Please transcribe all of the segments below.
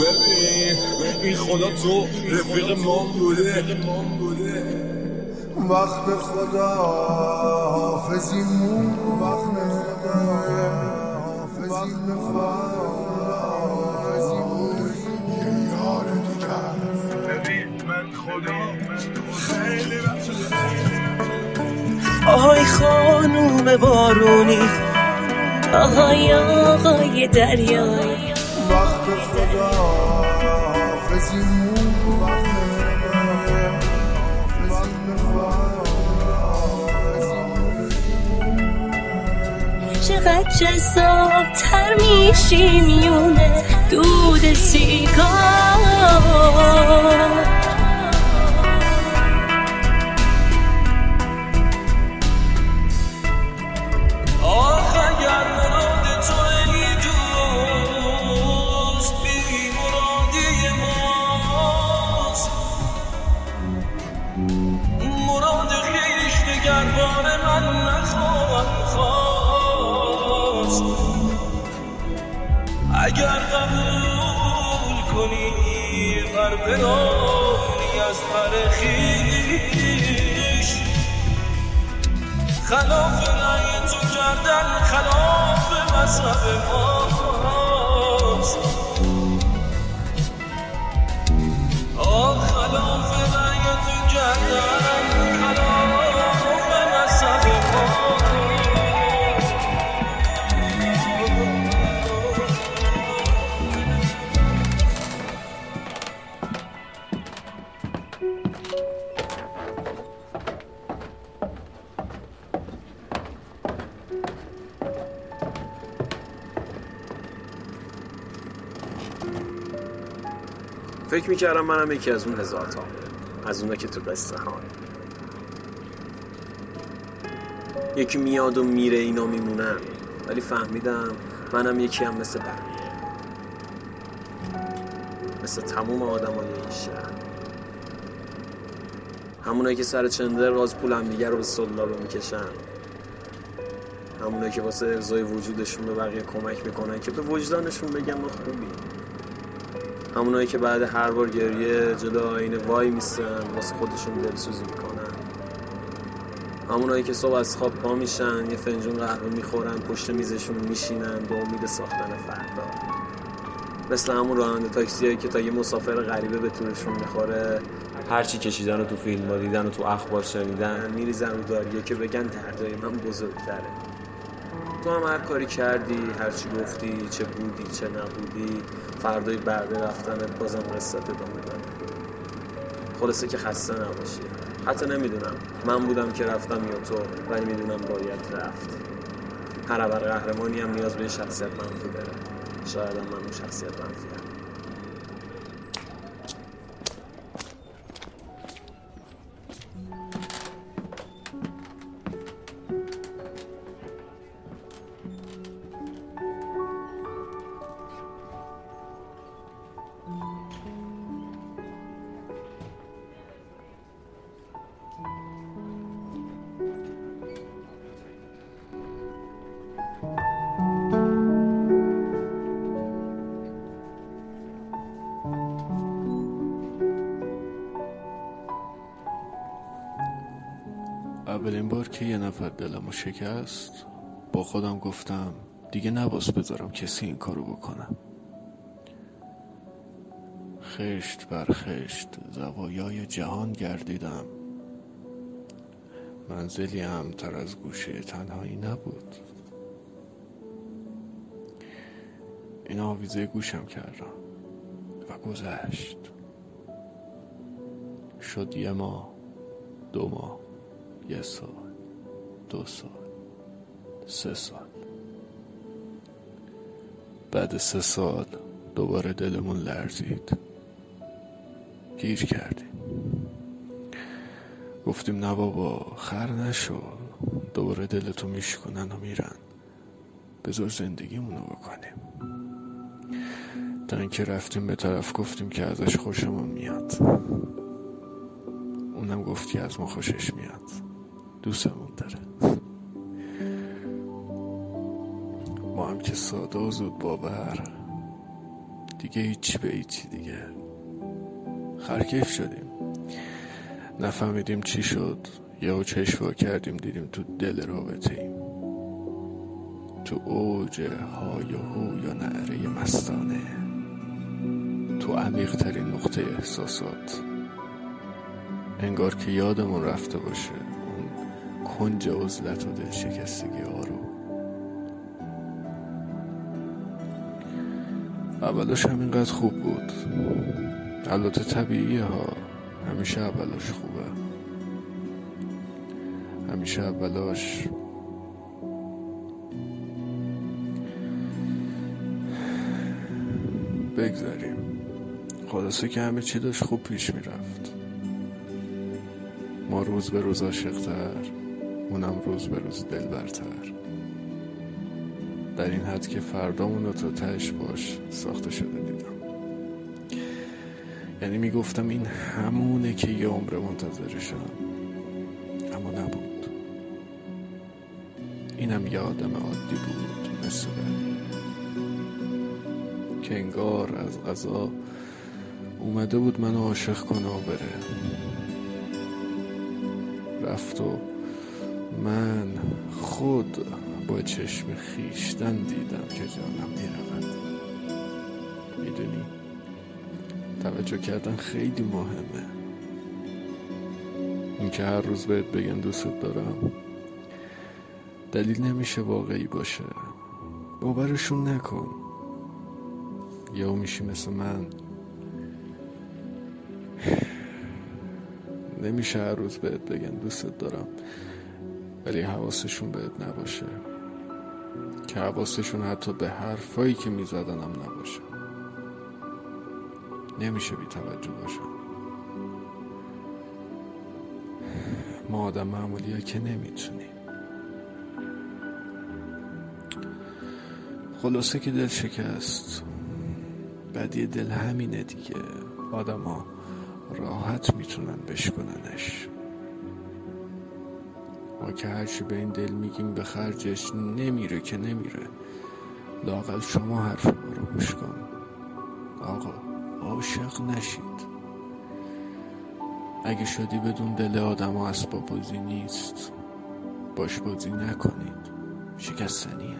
ببین این خدا تو رفیق ما بوده. وقت خدا حافظیمون وقت خدا حافظیمون یار دیگر. ببین من خدا خیلی آهای خانوم بارونی آهای آقای دریایی وقت خدا چقدر جذاب تر میشی میونه دود سیگار. کنی بر برانی از پر خیش. خلاف رأی تو کردن خلاف مذهب ماست. فکر می‌کردم منم یکی از اون هزار تا از اونا که تو قصه ها. یکی میاد و میره اینا میمونن. ولی فهمیدم منم یکی هم مثل بقیه. مثل تموم آدمای این شهر. همونایی که سر چندر باز پول همدیگه رو به سلابه می‌کشن. همونایی که واسه ارزای وجودشون به بقیه کمک می‌کنن که به وجدانشون بگن ما خوبیم. همونایی که بعد هر بار گریه جلو آینه وای میستن واسه خودشون دلسوزی می‌کنن. همونایی که صبح از خواب پا میشن یه فنجون قهوه می‌خورن پشت میزشون میشینن با امید ساختن فردا. مثل همون راننده تاکسی که تا یه مسافر غریبه به تورشون می‌خوره. هرچی کشیدن و تو فیلم ها دیدن و تو اخبار شنیدن. میریزن رو داریه که بگن دردای من بزرگتره. هم هر کاری کردی هرچی گفتی چه بودی چه نبودی فردای بعد رفتنت بازم قصت ادامه داره. خلاصه که خسته نباشی. حتی نمی‌دونم من بودم که رفتم یا تو ولی می‌دونم باید رفت. هر ابر قهرمانی هم نیاز به شخصیت منفی داره. شاید هم من اون شخصیت منفی اولین بار که یه نفر دلمو شکست با خودم گفتم دیگه نباس بذارم کسی این کارو بکنم خشت بر خشت زوایای جهان گردیدم. منزلی هم تر از گوشه تنهایی نبود. این آویزه گوشم کردم و گذشت. شد یه ماه دو ماه. یه سال دو سال سه سال. بعد سه سال دوباره دلمون لرزید. گیر کردیم. گفتیم نه بابا خر نشو. دوباره دلتو میشکنن و میرن. بذار زندگیمونو بکنیم. تا اینکه رفتیم به طرف گفتیم که ازش خوشمون میاد. اونم گفت که از ما خوشش میاد. دوستمون داره. ما هم که ساده و زود باور. دیگه هیچی به هیچی دیگه. خرکیف شدیم. نفهمیدیم چی شد. یا چشوا کردیم دیدیم تو دل رابطه ایم تو اوج های و هو یا نعره مستانه. تو عمیق ترین نقطه احساسات. انگار که یادمون رفته باشه. کنج عزلت و دلشکستگی ها رو. اولش همینقدر خوب بود. البته طبیعیه ها. همیشه اولاش خوبه. همیشه اولاش بگذاریم. خلاصه که همه چی داشت خوب پیش می‌رفت. ما روز به روز عاشقتر. اونم روز به روز دلبرتر در این حد که فردامون رو تا تش باش ساخته شده دیدم. یعنی می‌گفتم این همونه که یه عمر منتظرشم. اما نبود. اینم یه آدم عادی بود مثل که انگار از غذا اومده بود منو عاشق کنه و بره. رفت و من خود با چشم خیشتن دیدم که جانم می‌رود. می‌دونی؟ توجه کردن خیلی مهمه. اینکه هر روز بهت بگن دوست دارم دلیل نمیشه واقعی باشه. باورشون نکن. یا میشی مثل من. نمیشه هر روز بهت بگن دوستت دارم. ولی حواسشون بهت نباشه. که حواسشون حتی به حرفایی که میزدنم نباشه. نمیشه بی توجه باشه ما آدم معمولی ها که نمی‌تونیم. خلاصه که دل شکست. بدی دل همینه دیگه. آدم ها راحت می‌تونن بشکننش. ما که هرچی به این دل میگیم به خرجش نمیره که نمیره. لاقل شما حرف ما رو گوش کن. آقا عاشق نشید. اگه شدی بدون دل آدم و اسباب بازی نیست باش بازی نکنید. شکستنیه.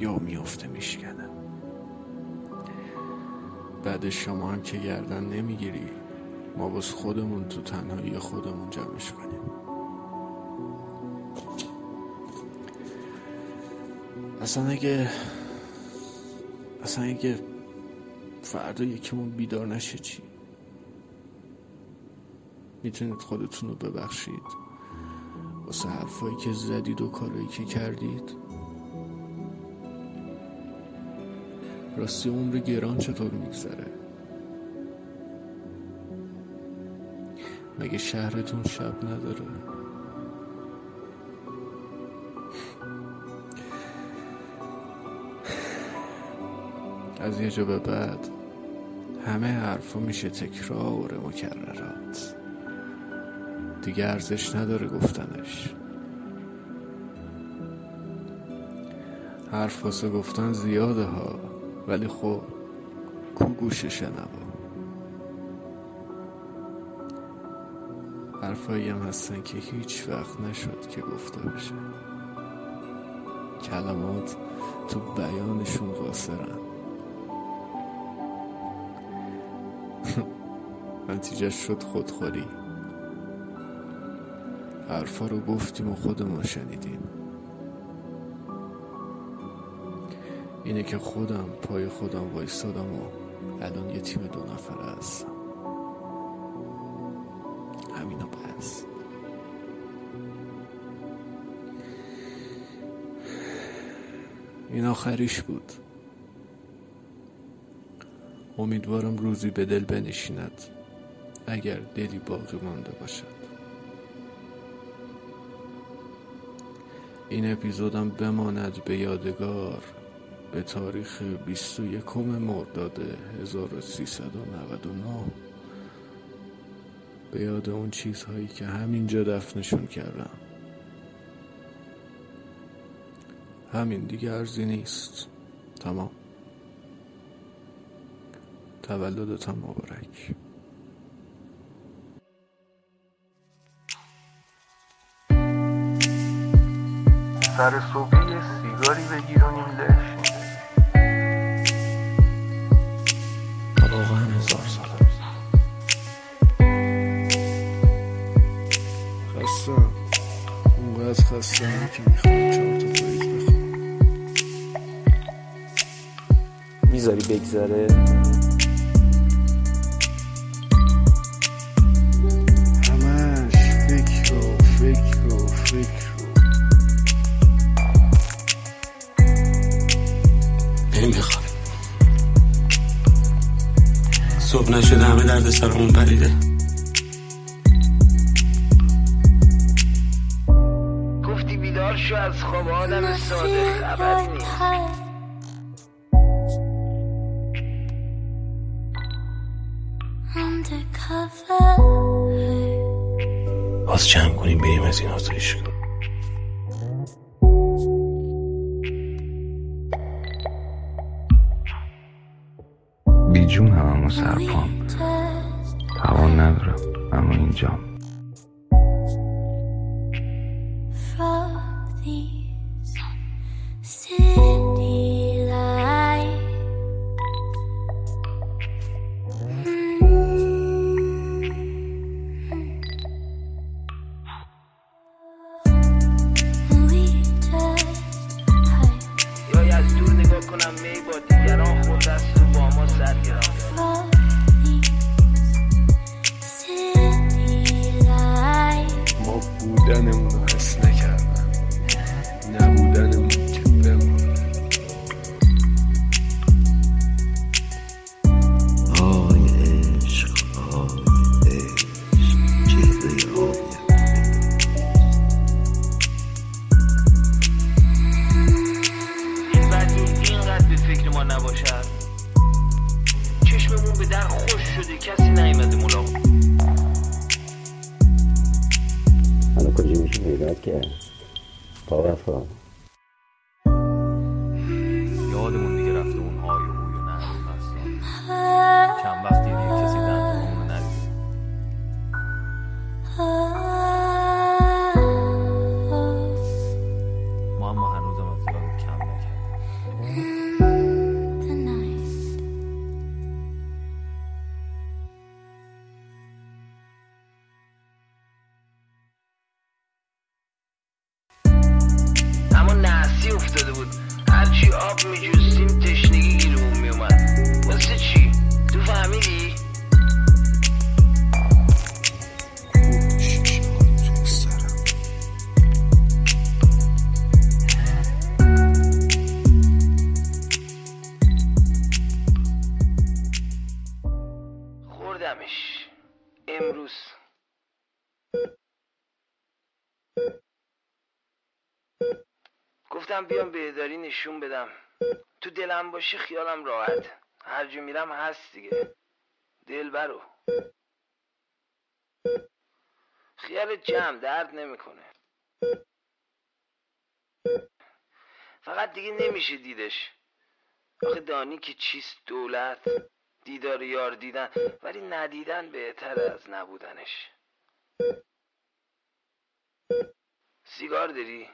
یا میافته میشکنه. بعد شما هم که گردن نمی‌گیری ما باز خودمون تو تنهایی خودمون جمعش کنیم. اصلا اگه اصلا اگه فردا یکیمون بیدار نشه چی؟ می‌تونید خودتون رو ببخشید. واسه حرفایی که زدید و کارایی که کردید. راستی عمر گران چطور میگذره؟ مگه شهرتون شب نداره؟ از یه جا به بعد همه حرفا میشه تکرار مکررات. دیگه ارزش نداره گفتنش. حرف واسه گفتن زیاده ها ولی خب کو گوش شنوا حرفایی هم هستن که هیچ وقت نشد که گفته بشه. کلمات تو بیانشون قاصرن. نتیجه شد خودخوری حرفا رو گفتیم و خودمون شنیدیم. اینه که خودم پای خودم وایستادم و الان یه تیم دو نفره هستم. همینو بس. این آخریش بود. امیدوارم روزی به دل بنشیند. اگر دلی باقی مانده باشد. این اپیزودم بماند به یادگار به تاریخ 21 مرداد 1399 به یاد اون چیزهایی که همینجا دفنشون کردم. همین دیگه ارزی نیست. تمام. تولدتم مبارک. سر صبحی یه سیگاری بگیر و نیم لش واقعا هزار سال. خستم. اونقدر خستم که می‌خوام چهار تا پاییز بخوام می‌ذاری بگذره؟ نشده همه درد سرمون پریده. گفتی بیدار شو از خواب آدم ساده خبری نیست. باز جمع کنیم بریم از این آزایش کن بیجون هم اما سرپام توان ندارم اما اینجام. یا بودنمون رو única de intimidade que é powerful. خوردمش امروز. گفتم بیام بهداری نشون بدم. تو دلم باشه خیالم راحت. هر جا میرم هست دیگه. دل برو. خیال جمع درد نمی‌کنه. فقط دیگه نمیشه دیدش. آخه دانی که چیست دولت. دیدار یار دیدن ولی ندیدن بهتر از نبودنش سیگار داری؟